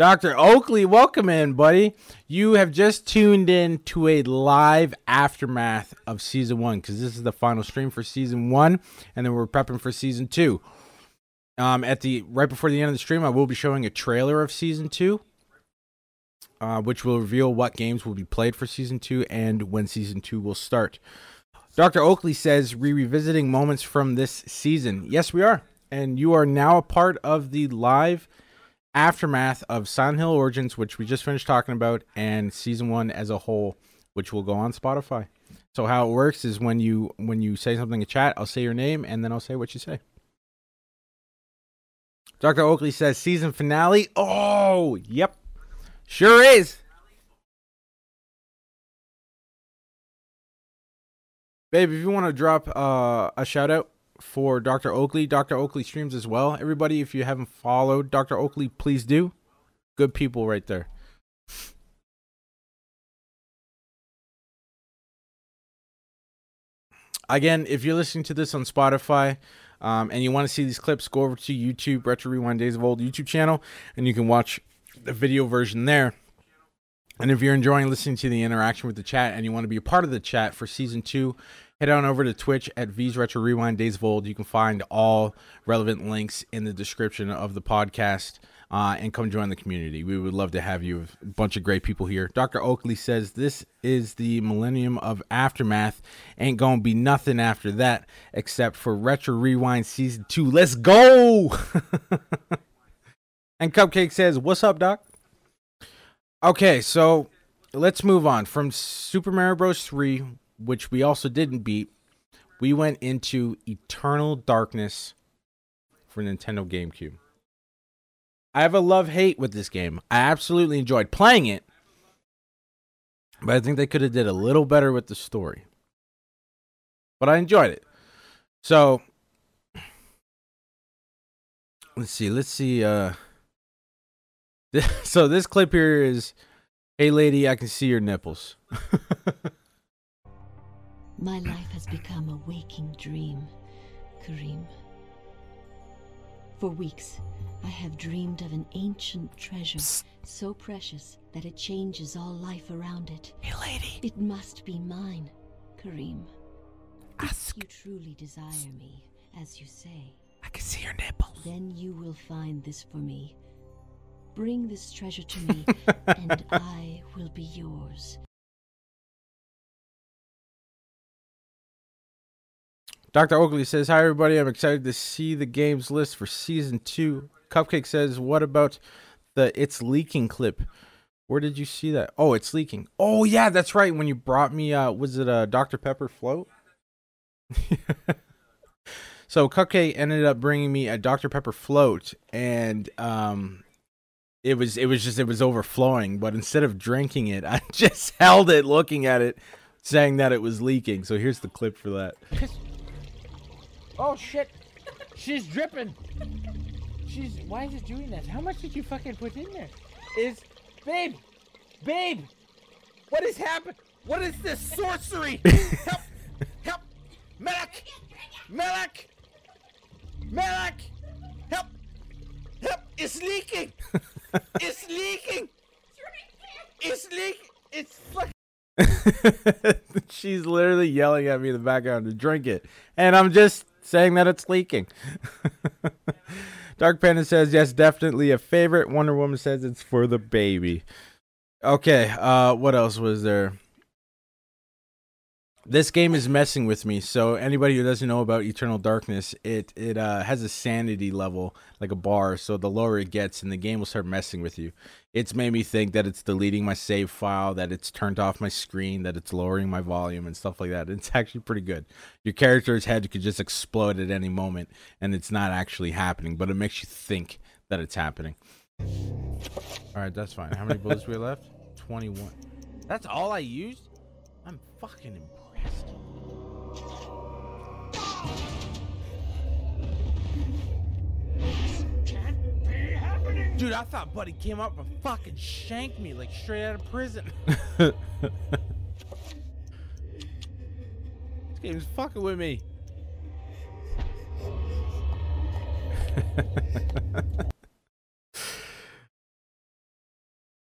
Dr. Oakley, welcome in, buddy. You have just tuned in to a live aftermath of season one because this is the final stream for season one, and then we're prepping for season two. Um, at the right before the end of the stream, I will be showing a trailer of season two, uh, which will reveal what games will be played for season two and when season two will start. Dr. Oakley says, re revisiting moments from this season. Yes, we are. And you are now a part of the live aftermath of Silent Hill Origins, which we just finished talking about, and season one as a whole, which will go on Spotify. So how it works is when you when you say something in chat, I'll say your name and then I'll say what you say. Dr. Oakley says season finale. Oh, yep. Sure is. Babe, if you want to drop uh, a shout out for Dr. Oakley, Dr. Oakley streams as well. Everybody, if you haven't followed Dr. Oakley, please do. Good people right there. Again, if you're listening to this on Spotify um, and you want to see these clips, go over to YouTube, Retro Rewind Days of Old YouTube channel, and you can watch the video version there. And if you're enjoying listening to the interaction with the chat and you want to be a part of the chat for season two, head on over to Twitch at V's Retro Rewind Days of Old. You can find all relevant links in the description of the podcast uh, and come join the community. We would love to have you. A bunch of great people here. Dr. Oakley says this is the millennium of aftermath. Ain't gonna be nothing after that except for Retro Rewind season two. Let's go! and Cupcake says, What's up, Doc? Okay, so let's move on from Super Mario Bros. 3, which we also didn't beat. We went into Eternal Darkness for Nintendo GameCube. I have a love hate with this game. I absolutely enjoyed playing it, but I think they could have did a little better with the story. But I enjoyed it. So let's see. Let's see. Uh, so this clip here is, "Hey lady, I can see your nipples." My life has become a waking dream, Karim. For weeks, I have dreamed of an ancient treasure so precious that it changes all life around it. Hey, lady. It must be mine, Karim. Ask. If you truly desire me, as you say, I can see your nipples. then you will find this for me. Bring this treasure to me, and I will be yours. Dr. Oakley says, Hi, everybody. I'm excited to see the games list for season two. Cupcake says, What about the It's Leaking clip? Where did you see that? Oh, it's leaking. Oh, yeah, that's right. When you brought me, uh, was it a Dr. Pepper float? so Cupcake ended up bringing me a Dr. Pepper float, and um, it was it was just it was overflowing. But instead of drinking it, I just held it, looking at it, saying that it was leaking. So here's the clip for that. Oh shit! She's dripping. She's. Why is it doing this? How much did you fucking put in there? Is, babe, babe, what is happening? What is this sorcery? help! Help! Medic! Medic! Medic! Help! Help! It's leaking! it's leaking! It's leaking! It's fucking. She's literally yelling at me in the background to drink it. And I'm just saying that it's leaking. Dark Panda says, yes, definitely a favorite. Wonder Woman says it's for the baby. Okay, uh, what else was there? This game is messing with me. So anybody who doesn't know about Eternal Darkness, it it uh, has a sanity level like a bar. So the lower it gets, and the game will start messing with you. It's made me think that it's deleting my save file, that it's turned off my screen, that it's lowering my volume and stuff like that. It's actually pretty good. Your character's head could just explode at any moment, and it's not actually happening, but it makes you think that it's happening. All right, that's fine. How many bullets we left? Twenty-one. That's all I used. I'm fucking impressed. Dude, I thought Buddy came up and fucking shanked me like straight out of prison. This game's fucking with me.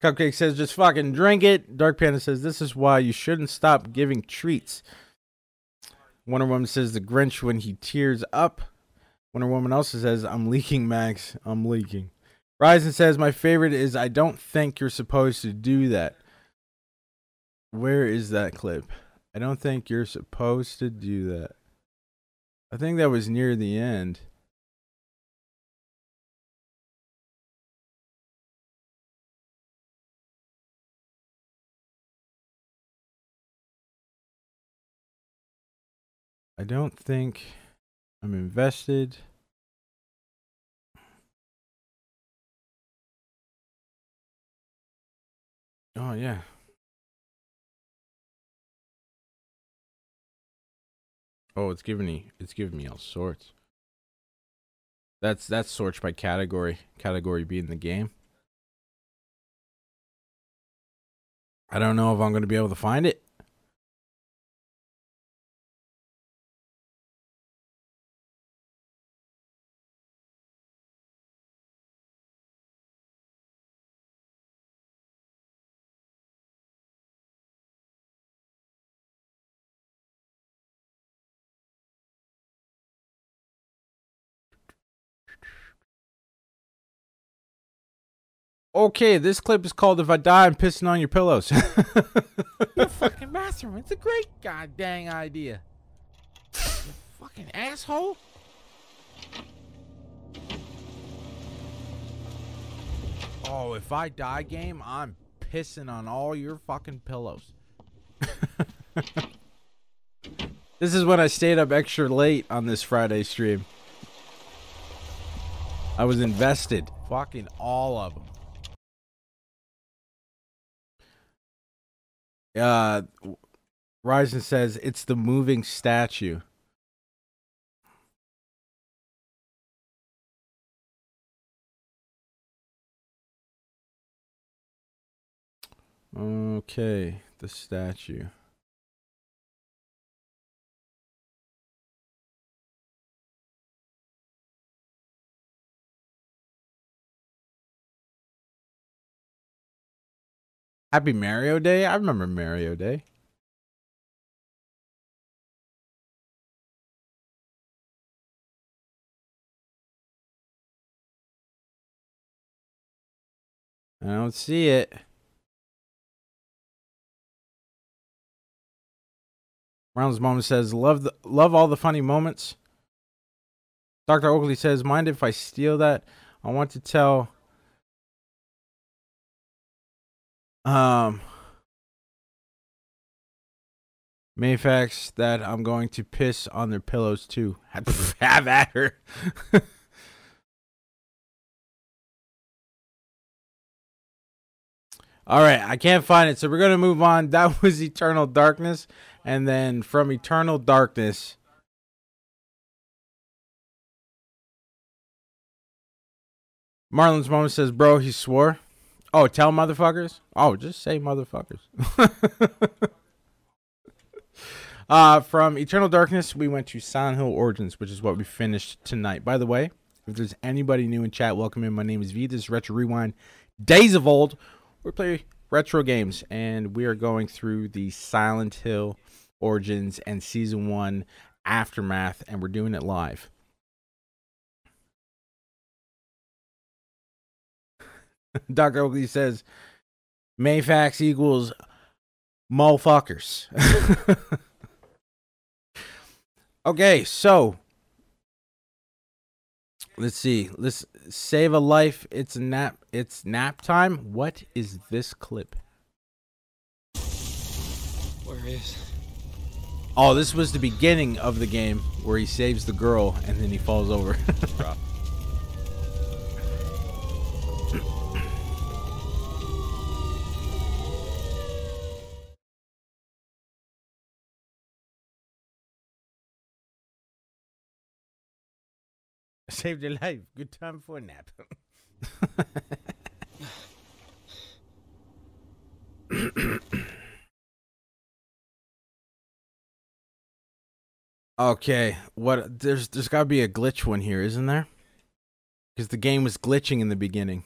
Cupcake says, just fucking drink it. Dark Panda says, this is why you shouldn't stop giving treats. Wonder Woman says, the Grinch when he tears up. Wonder Woman also says, I'm leaking, Max. I'm leaking. Ryzen says, my favorite is, I don't think you're supposed to do that. Where is that clip? I don't think you're supposed to do that. I think that was near the end. I don't think I'm invested. Oh yeah. Oh, it's giving me it's giving me all sorts. That's that's sorts by category. Category being the game. I don't know if I'm gonna be able to find it. Okay, this clip is called "If I Die, I'm Pissing on Your Pillows." Your fucking bathroom. It's a great goddamn idea. You fucking asshole. oh, if I die, game, I'm pissing on all your fucking pillows. this is when I stayed up extra late on this Friday stream. I was invested, fucking all of them. Uh, Ryzen says it's the moving statue. Okay, the statue. Happy Mario Day? I remember Mario Day. I don't see it. Rounds Mom says, "Love the love all the funny moments." Doctor Oakley says, "Mind if I steal that? I want to tell." Um, Mayfax that I'm going to piss on their pillows too. Have at her. All right, I can't find it, so we're gonna move on. That was Eternal Darkness, and then from Eternal Darkness. Marlon's moment says, "Bro, he swore." Oh, tell motherfuckers. Oh, just say motherfuckers. uh, from Eternal Darkness, we went to Silent Hill Origins, which is what we finished tonight. By the way, if there's anybody new in chat, welcome in. My name is V. This is Retro Rewind. Days of Old. We play retro games, and we are going through the Silent Hill Origins and Season 1 Aftermath, and we're doing it live. Dr. Oakley says Mayfax equals motherfuckers. okay, so let's see. Let's save a life. It's nap. It's nap time. What is this clip? Where is? Oh, this was the beginning of the game where he saves the girl and then he falls over. Saved your life. Good time for a nap. Okay, what? There's there's got to be a glitch one here, isn't there? Because the game was glitching in the beginning.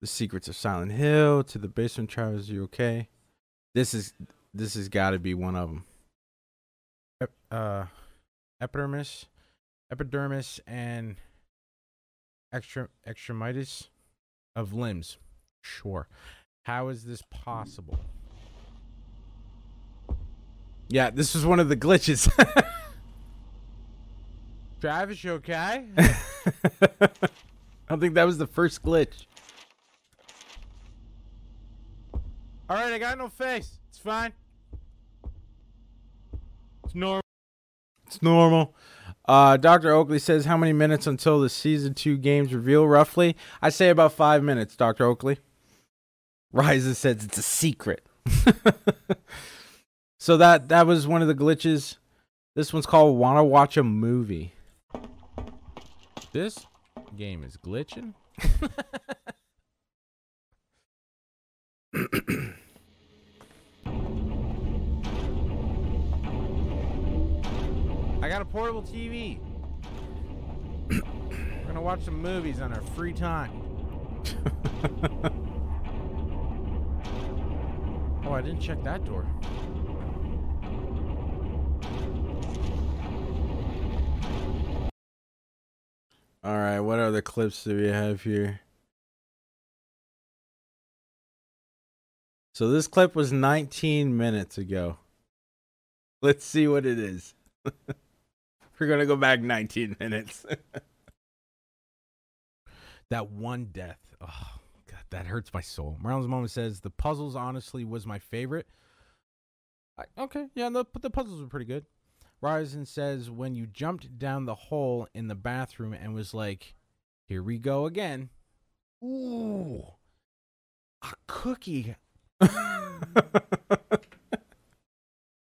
The Secrets of Silent Hill to the Basement Travis. You okay? This is this has got to be one of them. Ep- uh, epidermis, epidermis, and extra extremitis of limbs. Sure. How is this possible? Yeah, this was one of the glitches. Travis, you okay? I don't think that was the first glitch. All right, I got no face. It's fine. It's normal. It's normal. Uh, Dr. Oakley says, How many minutes until the season two games reveal, roughly? I say about five minutes, Dr. Oakley. Ryza says it's a secret. so that that was one of the glitches. This one's called Wanna Watch a Movie. This game is glitching. I got a portable TV. We're gonna watch some movies on our free time. oh, I didn't check that door. All right, what other clips do we have here? So this clip was 19 minutes ago. Let's see what it is. We're going to go back 19 minutes. That one death. Oh, God, that hurts my soul. Marlon's mom says the puzzles honestly was my favorite. I, okay, yeah, the, the puzzles were pretty good. Ryzen says when you jumped down the hole in the bathroom and was like, "Here we go again." Ooh, a cookie. Mmm.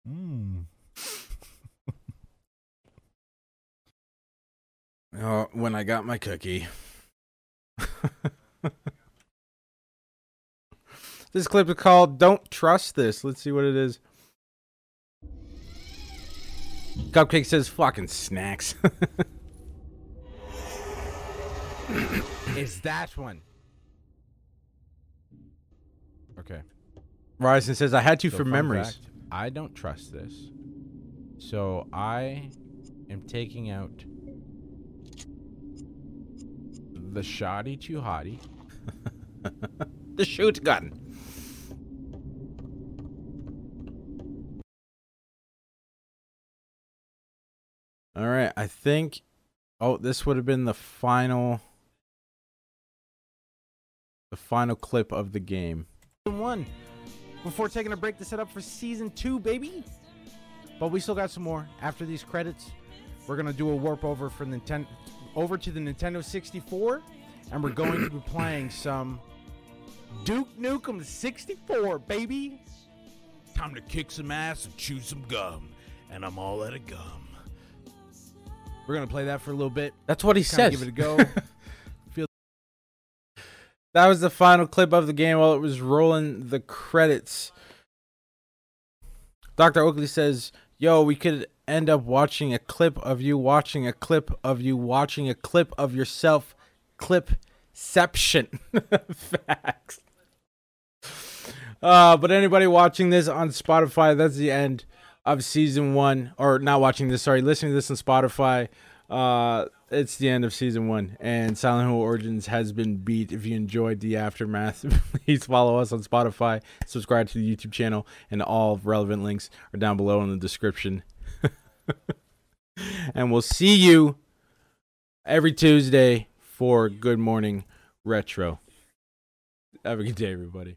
oh, when I got my cookie. this clip is called Don't Trust This. Let's see what it is. Cupcake says fucking snacks. Is that one? Okay. Ryzen says I had to So for memories. fact, I don't trust this. So I am taking out the shoddy too hottie. the shoot gun. All right, I think. Oh, this would have been the final. The final clip of the game. One. Before taking a break to set up for season two, baby. But we still got some more after these credits. We're gonna do a warp over for Nintendo, over to the Nintendo 64, and we're going to be playing some Duke Nukem 64, baby. Time to kick some ass and chew some gum, and I'm all out of gum. We're gonna play that for a little bit. That's what he Kinda said. Give it a go. That was the final clip of the game while it was rolling the credits. Dr. Oakley says, Yo, we could end up watching a clip of you watching a clip of you watching a clip of yourself. Clipception. Facts. Uh, but anybody watching this on Spotify, that's the end of season one. Or not watching this, sorry, listening to this on Spotify. Uh, it's the end of season one, and Silent Hill Origins has been beat. If you enjoyed the aftermath, please follow us on Spotify, subscribe to the YouTube channel, and all relevant links are down below in the description. and we'll see you every Tuesday for Good Morning Retro. Have a good day, everybody.